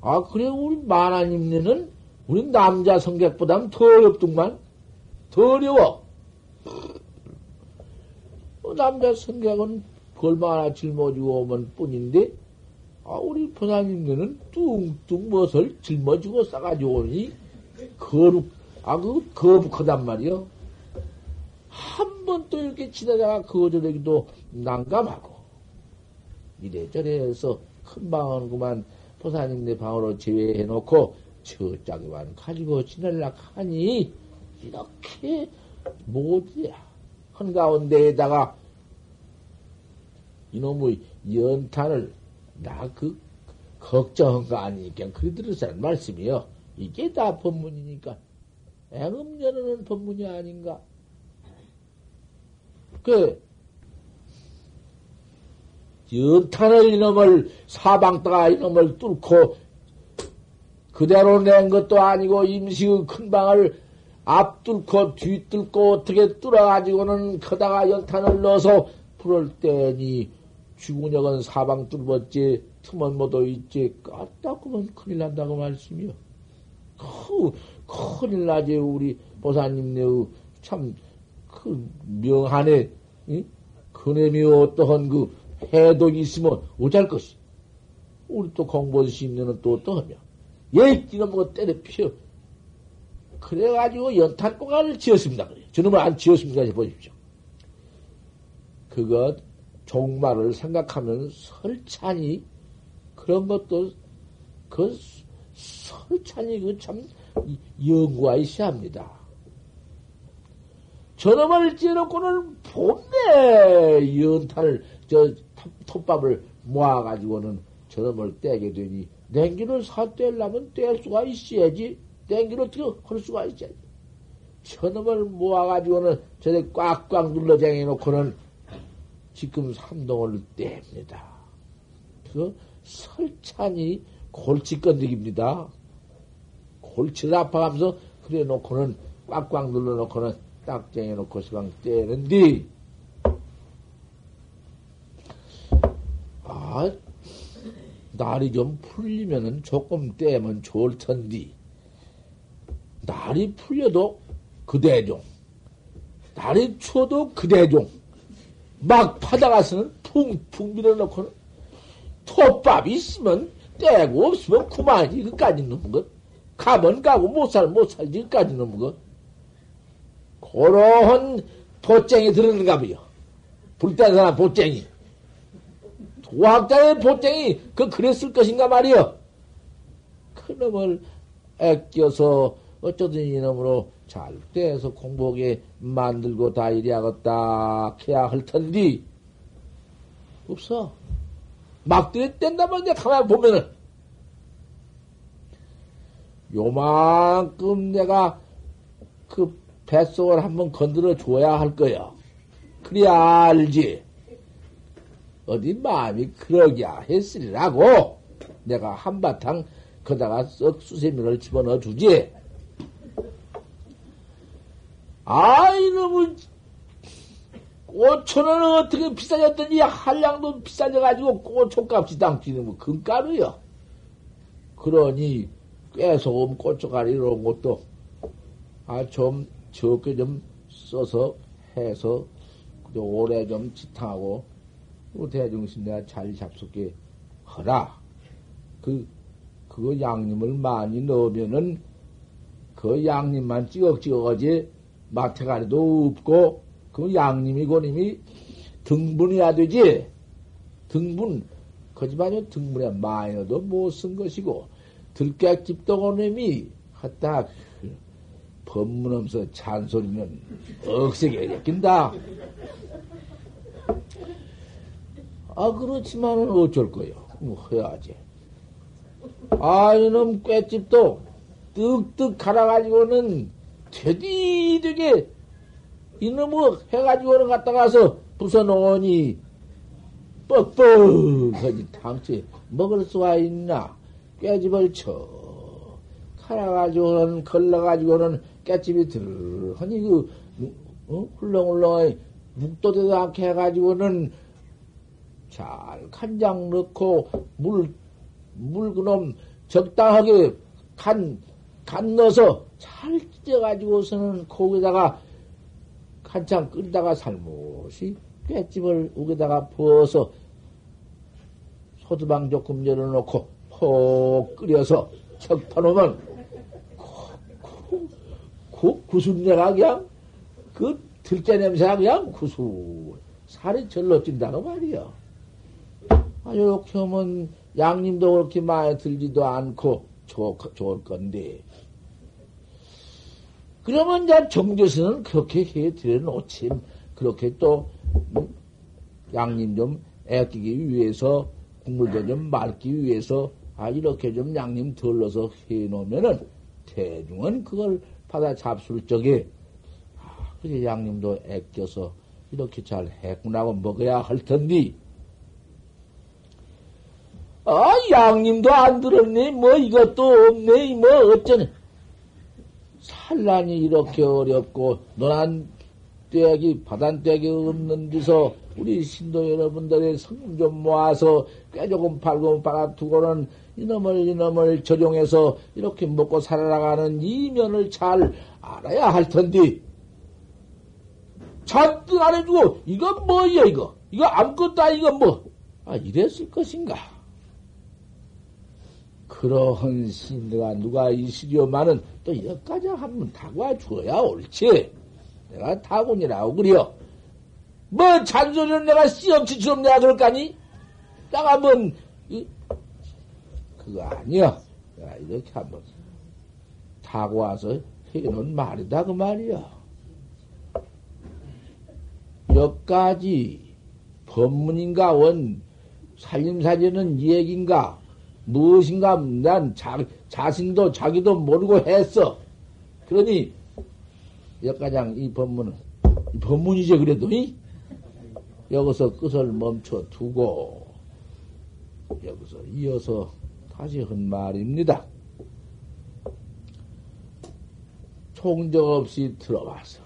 아 그래 우리 만화님네는 우리 남자 성격보다는 더 어렵더만 더 어려워. 어, 남자 성격은 얼마나 짊어지고 오면 뿐인데, 아, 우리 보사님들은 뚱뚱 멋을 짊어지고 싸가지고 오니, 거룩, 아, 그, 거북하단 말이요. 한 번 또 이렇게 지나다가 거절하기도 난감하고, 이래저래 해서 큰 방은 그만 보사님네 방으로 제외해놓고, 저짝에만 가지고 지낼라 하니, 이렇게 뭐지야. 한가운데에다가 이놈의 연탄을 나 그 걱정한 거 아니니까 그리 들으라는 말씀이요. 이게 다 법문이니까 애음연하는 법문이 아닌가. 그 연탄을 이놈을 사방다가 이놈을 뚫고 그대로 낸 것도 아니고 임시의 큰 방을 앞 뚫고 뒤 뚫고 어떻게 뚫어가지고는 커다가 연탄을 넣어서 불을 때니 주군역은 사방 뚫었지 틈은 뭐도 있지 까딱하면 큰일 난다고 말씀이요. 그, 큰일 나지 우리 보사님네의 참그 명한에 응? 그놈이 어떠한 그 해독이 있으면 어쩔 것이. 우리 또 공부할 수 있는 또 어떠하며. 예, 이놈거 때려 피워. 그래가지고 연탄 공간을 지었습니다. 그래요. 저놈을 안 지었습니까? 보십시오. 그것, 종말을 생각하면 설찬이, 그런 것도, 그, 설찬이 그 참, 연구가 있어야 합니다. 저놈을 지어놓고는 봄에 연탄을, 저, 톱밥을 모아가지고는 저놈을 떼게 되니, 냉기를 사 떼려면 뗄 수가 있어야지. 땡기로 어떻게 할 수가 있지. 저놈을 모아가지고는 저래 꽉꽉 눌러 쟁여놓고는 지금 삼동을 뗍니다. 그 설찬이 골치 건드깁니다. 골치를 아파가면서 그래 놓고는 꽉꽉 눌러 놓고는 딱 쟁여놓고 시방 떼는디 아 날이 좀 풀리면은 조금 떼면 좋을 텐디. 날이 풀려도 그대종. 날이 추워도 그대종. 막 파다가서는 풍풍 밀어놓고는 톱밥 있으면 떼고 없으면 그만이지 그까지 넘은 것. 가면 가고 못 살 못 살지 그까지 넘은 것. 그러한 보쟁이 들었는가 보요. 불딴 사람 보쟁이 도학자의 보쟁이 그 그랬을 것인가 말이여 그놈을 애껴서 어쩌든 이놈으로 잘 떼서 공복에 만들고 다 이리하겠다 해야 할 텐디 없어 막들이 뗀다면 이제 가만 보면은 요만큼 내가 그 뱃속을 한번 건드려 줘야 할 거야. 그래야 알지. 어디 마음이 그러기야 했으리라고 내가 한바탕 거다가 썩 수세미를 집어넣어 주지. 아, 이놈의 꽃초는 어떻게 비싸졌더니 한량도 비싸져가지고 꽃초값이 당치는 뭐 금가루요. 그러니 꽤소금 꽃초가리 이런 것도 아 좀 적게 좀 써서 해서 오래 좀 지탕하고 대중신 내가 잘 잡숫게 하라. 그 그거 양념을 많이 넣으면은 그 양념만 찌걱찌걱하지 마태가리도 없고 그 양님이 고님이 등분이야 되지 등분 거짓말이면 등분에 많이 넣어도 못 쓴 것이고 들깨 집도 고님이 갖다 법문하면서 잔소리는 억세게 낀다. 아 그렇지만은 어쩔 거요. 뭐 해야지. 아 이놈 꿰집도 뜩뜩 갈아가지고는 되디되게 이놈의 해가지고는 갔다 가서 부숴놓으니 뻑뻑하지 당치 먹을 수가 있나 깨집을 쳐 갈아가지고는 걸러가지고는 깨집이 들하니 그 어? 훌렁훌렁 묵도대도 않게 해가지고는 잘 간장 넣고 물, 물 그놈 적당하게 간, 간 넣어서 잘 찢어가지고서는 거기다가 한참 끓다가 살못이 깻집을 우에다가 부어서 소두방 조금 열어놓고 폭 끓여서 척파놓으면 그 구순내가 그냥 그 들깨 냄새가 그냥 구수 살이 절로 찐다고 말이야. 아, 이렇게 하면 양님도 그렇게 많이 들지도 않고 좋, 좋을 건데 그러면 이제 정조선은 그렇게 해 드려놓지. 그렇게 또, 음, 양님 좀 애끼기 위해서, 국물도 좀 맑기 위해서, 아, 이렇게 좀 양님 덜러서 해 놓으면은, 대중은 그걸 받아 잡술 적에, 아, 그래, 양님도 애껴서 이렇게 잘 했구나고 먹어야 할 텐데, 아, 양님도 안 들었네. 뭐 이것도 없네. 뭐 어쩌네. 산란이 이렇게 어렵고 노란 떼기 바단떼기 없는 데서 우리 신도 여러분들의 성금 좀 모아서 꽤 조금 팔고 빨아두고는 이놈을 이놈을 적용해서 이렇게 먹고 살아나가는 이면을 잘 알아야 할 텐데 잔뜩 안 해주고 이건 뭐야 이거 이거 아무것도 아니고 뭐 아 이랬을 것인가 그러한 신내가 누가 있으려마는 또 여기까지 한번 타고 줘야 옳지. 내가 타고니라고 그래요. 뭐 잔소리는 내가 씨엄치처럼 내가 그럴까니? 내가 뭔, 이, 그거 아니야. 내가 이렇게 한번 타고 와서 해놓은 말이다 그 말이야. 여기까지 법문인가 원 살림사전은 얘기인가 무엇인가 난 자, 자신도 자기도 모르고 했어. 그러니 역가장 이 법문은 이 법문이지 그래도 이? 여기서 끝을 멈춰 두고 여기서 이어서 다시 한 말입니다. 총적 없이 들어와서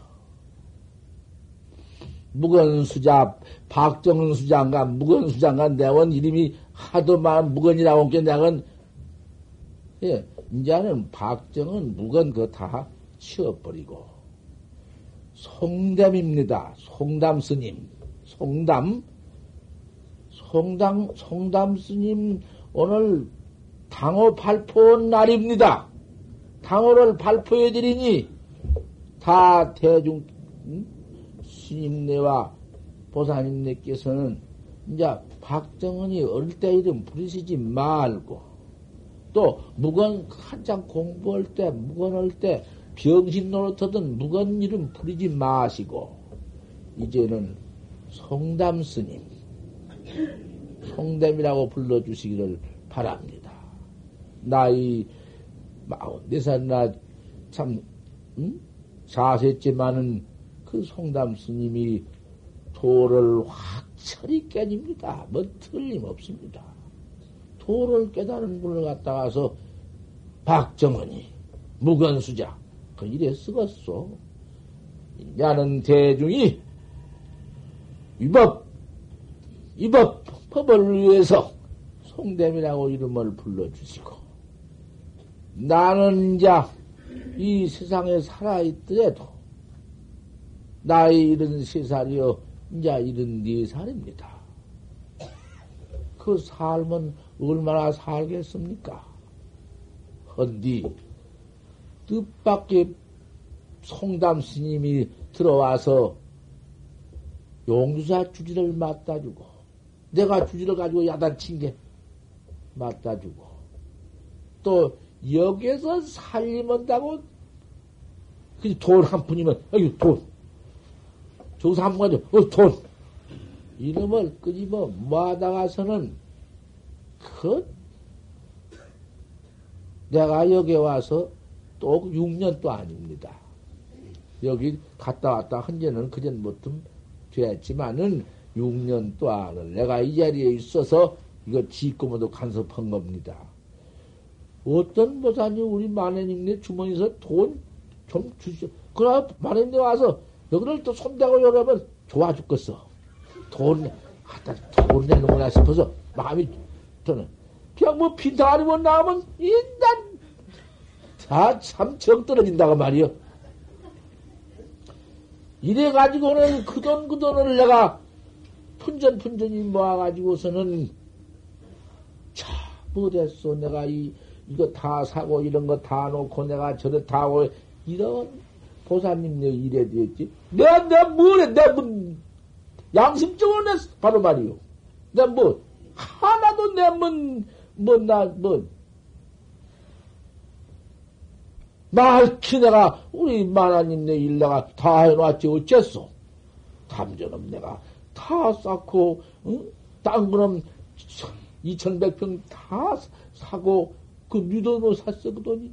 무건수자 박정수장과 무건수장과 내원 이름이 하도 많은 무건이라고 한게 내가 예, 이제는 박정은 무건 그거 다 치워버리고 송담입니다. 송담 스님. 송담. 송담, 송담 스님 오늘 당호 발표 날입니다. 당호를 발표해 드리니 다 대중 음? 스님네와 보사님네께서는 이제 박정은이 어릴 때 이름 부르시지 말고 또 무건 한창 공부할 때 무건할 때 병신 노릇하던 무건 이름 부르지 마시고 이제는 송담 스님 송담이라고 불러주시기를 바랍니다. 나이 마흔네 살이나 참 음? 자세했지만은 그 송담 스님이 도를 확 철히 깨집니다. 뭐 틀림없습니다. 도를 깨달은 분을 갖다가서 박정은이 무건수자 그 일에 쓰겄소. 야는 대중이 위법 위법 법을 위해서 송됨이라고 이름을 불러주시고 나는 이제 이 세상에 살아있더라도 나이 이른 세 살이요 이제 이른 네 살입니다. 그 삶은 얼마나 살겠습니까? 헌디 뜻밖의 송담 스님이 들어와서 용주사 주지를 맞다주고 내가 주지를 가지고 야단친 게 맞다주고 또 여기에서 살림한다고 돈 한 푼이면 아유 돈 저기서 한푼 가지고 어, 돈 이놈을 끄집어 모아다가서는 그 내가 여기 와서 또 6년 또 아닙니다. 여기 갔다 왔다 한지는 그전부터 됐지만은 6년 동안을 내가 이 자리에 있어서 이거 지꼬모도 간섭한 겁니다. 어떤 보사님 우리 마네님네 주머니에서 돈 좀 주시오. 그러나 마네님네 와서 여기를 또 손대고 여러분 좋아 죽겠어. 돈, 갖다 돈 내는구나 싶어서 마음이 저는 그냥 뭐 빈타가리만 나오면 일단 다참 정 떨어진다고 말이요. 이래가지고는 그 돈, 그 돈을 내가 푼전푼전히 모아가지고서는 참, 뭐됐어. 내가 이, 이거 다 사고 이런 거 다 놓고 내가 저래 다 하고 이런 보사님 내 일에 되었지. 내가, 내가 뭐래. 내가 뭐, 양심적으로 내 바로 말이요. 내가 뭐, 하나도 내 뭐, 뭐, 나, 뭐, 말키 내가 우리 만화님네 일내가 다 해놨지 어째서 담전은 내가 다 쌓고 응? 딴 거는 2100평 다 사고 그 뉴돈으로 샀어 그 돈이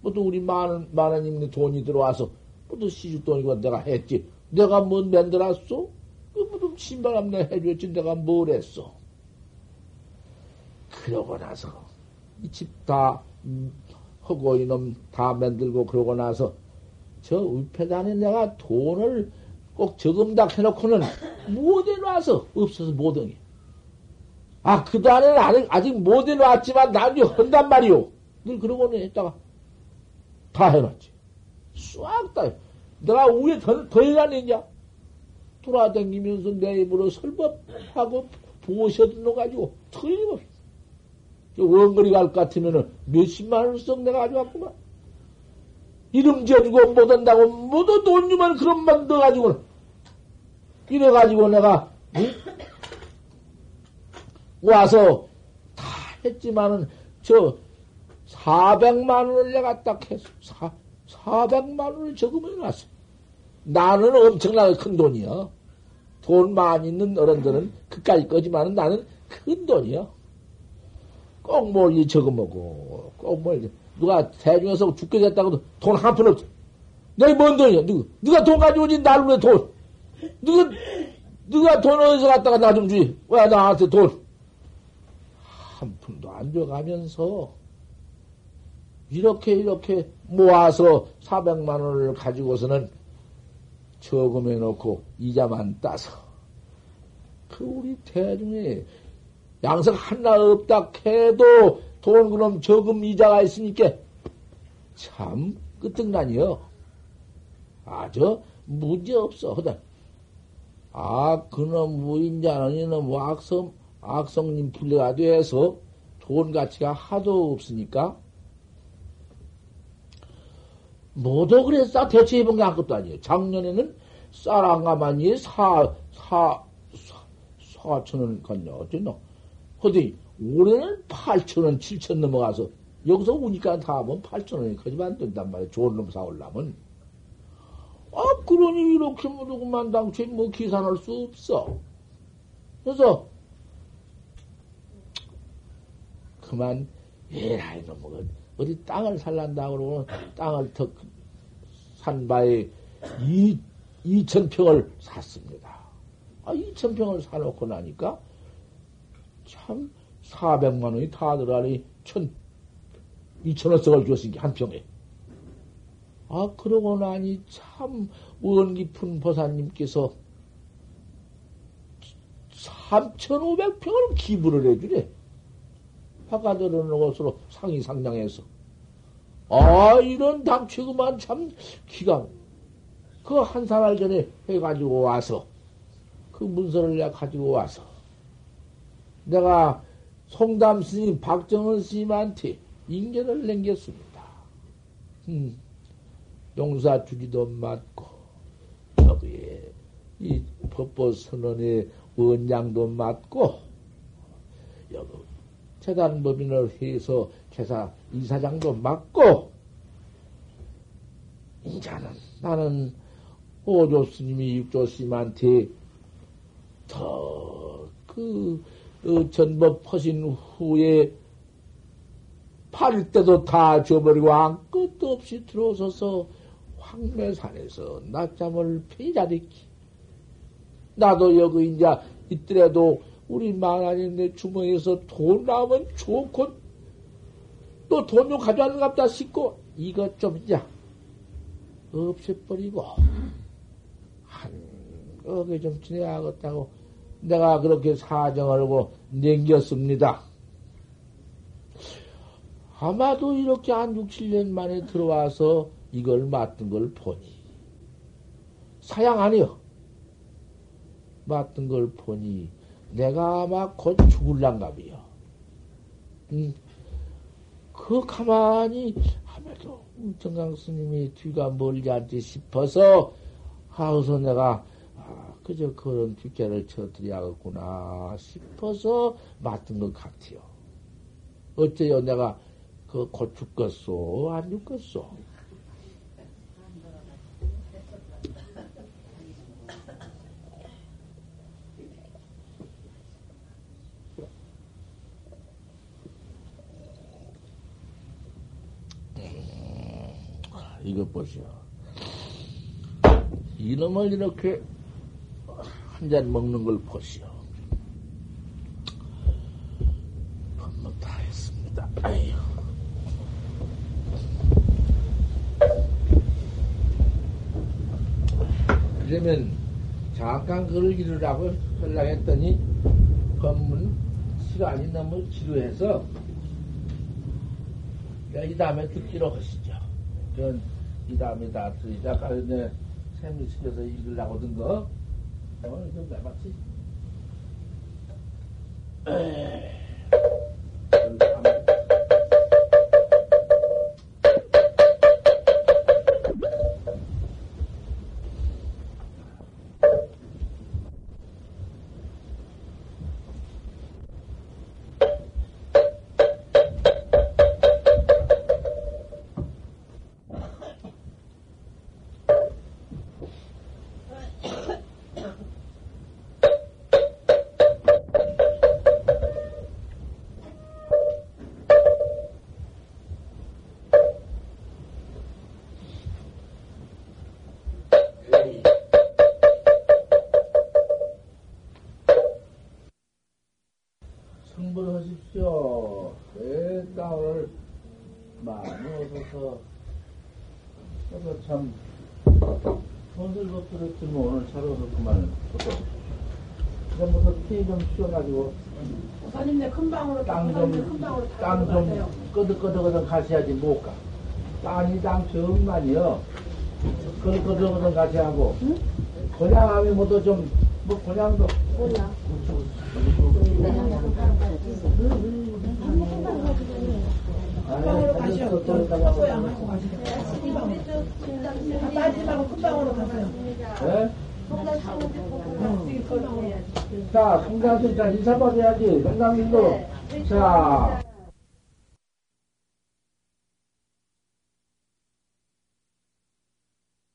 뭐또 우리 만, 만화님네 돈이 들어와서 뭐또 시주돈이고 내가 했지 내가 뭐 만들었어? 그뭐 신발함 내 해줬지 내가 뭘 했어? 그러고 나서 이 집다 음, 하고 이놈 다 만들고 그러고 나서 저 위패단에 내가 돈을 꼭 저금닥 해놓고는 못 해 놔서 없어서 못 엉이. 아, 그 단에는 아직, 아직 못 해놨지만 나중에 한단 말이오. 늘 그러고는 했다가 다 해놨지. 싹 다. 내가 더, 더 해놨느냐? 돌아다니면서 내 입으로 설법하고 보셔도 가지고 틀림없이. 원거리 갈 것 같으면은 몇십만 원씩 내가 가져왔구만. 이름 지어주고 못 한다고 모두 돈 주면 그런 만 넣어가지고 이래가지고 내가 응? 와서 다 했지만은 저 400만 원을 내가 딱 했어. 4, 400만 원을 적으면 놨어. 나는 엄청나게 큰 돈이야. 돈 많이 있는 어른들은 그까지 거지만은 나는 큰 돈이야. 꼭뭘 적어먹고, 꼭 뭘, 누가 대중에서 죽게 됐다고 돈한 푼 없어. 내가 뭔 돈이야? 누구? 누가 돈 가지고 오지? 나를 왜 돈? 누가, 네가 돈 어디서 갖다가 나 좀 주지? 왜 나한테 돈? 한 푼도 안 줘가면서 이렇게 이렇게 모아서 400만 원을 가지고서는 저금해 놓고 이자만 따서 그 우리 대중에 양석 하나 없다 해도 돈 그럼 저금 이자가 있으니까 참 끄떡나니요. 아주 문제 없어 하다. 아 그놈 무인자는 이놈 악성 악성님 분리가 돼서 돈 가치가 하도 없으니까 모두 그래서 대체 입은 게 아무것도 아니에요. 작년에는 쌀한가만이 사, 사, 사, 사천원 갔냐, 어쨌나. 어디, 올해는 팔천원, 칠천 넘어가서, 여기서 우니까 다 하면 팔천원이 커지면 안 된단 말이야. 좋은 놈 사올라면. 아, 그러니 이렇게 뭐 누구만 당초에 뭐 계산할 수 없어. 그래서, 그만, 에라이, 놈은, 어디 땅을 살란다고 그러면 땅을 더산 바에 이, 2천 평을 샀습니다. 아, 2천 평을 사놓고 나니까 참 400만 원이 다 들어가니 천, 2천 원씩을 줬으니까 한 평에. 아, 그러고 나니 참 원 깊은 보사님께서 3,500평을 기부를 해주래. 화가들은 것으로 상이 상량해서. 아, 이런 당최구만 참 기가, 그 한 사흘 전에 해가지고 와서, 그 문서를 내가 가지고 와서, 내가 송담 스님, 박정은 스님한테 인계를 남겼습니다. 음, 용사 주기도 맞고, 여기에 이 법보 선언의 원장도 맞고, 여기 재단법인을 해서 제사 이사장도 맡고, 이자는 나는 오조 스님이 육조 스님한테 더그 어, 전법 퍼신 후에 팔 때도 다 줘버리고 아무것도 없이 들어서서 황매산에서 낮잠을 편히 자리키. 나도 여기 이제 있더라도 우리 내 주머니에서 돈 나오면 좋고 또 돈 좀 가져왔는갑다 싶고 이것 좀 이제 없애버리고 한 어게 좀 지내야겠다고 내가 그렇게 사정을 하고 냉겼습니다. 아마도 이렇게 한 6, 7년 만에 들어와서 이걸 맡은 걸 보니 사양 아니요. 맡은 걸 보니 내가 아마 곧 죽을란갑이요. 음, 그 가만히 하면도 정강 스님이 뒤가 멀지 않지 싶어서 하우서 내가 아, 그저 그런 뒷개를 쳐드려야겠구나 싶어서 맡은 것 같아요. 어째요 내가 그 곧 죽겠소 안 죽겠소? 이것 보시오. 이놈을 이렇게 한 잔 먹는 걸 보시오. 법목 다 했습니다. 아유. 그러면 잠깐 글을 이루라고 연락했더니 법문 시간이 너무 지루해서 이 다음에 듣기로 하시죠. 전 이 다음에 다 들으자. 가는데 샘이 시켜서 읽으려고 든 거. 오늘 좀 해봤지. 끄덕끄덕거덕 가셔야지 못 가. 땅이 땅 정만이요. 같이 하고. 그냥 하면 뭐도 좀, 뭐 그냥도. 몰라. 방으로 가시오. 헛소리 안 하고 가시오. 다 빠지지 말고 큰 방으로 가세요. 예? 큰 방으로. 자, 성당도 자, 인사 받아야지. 성당님도. 자,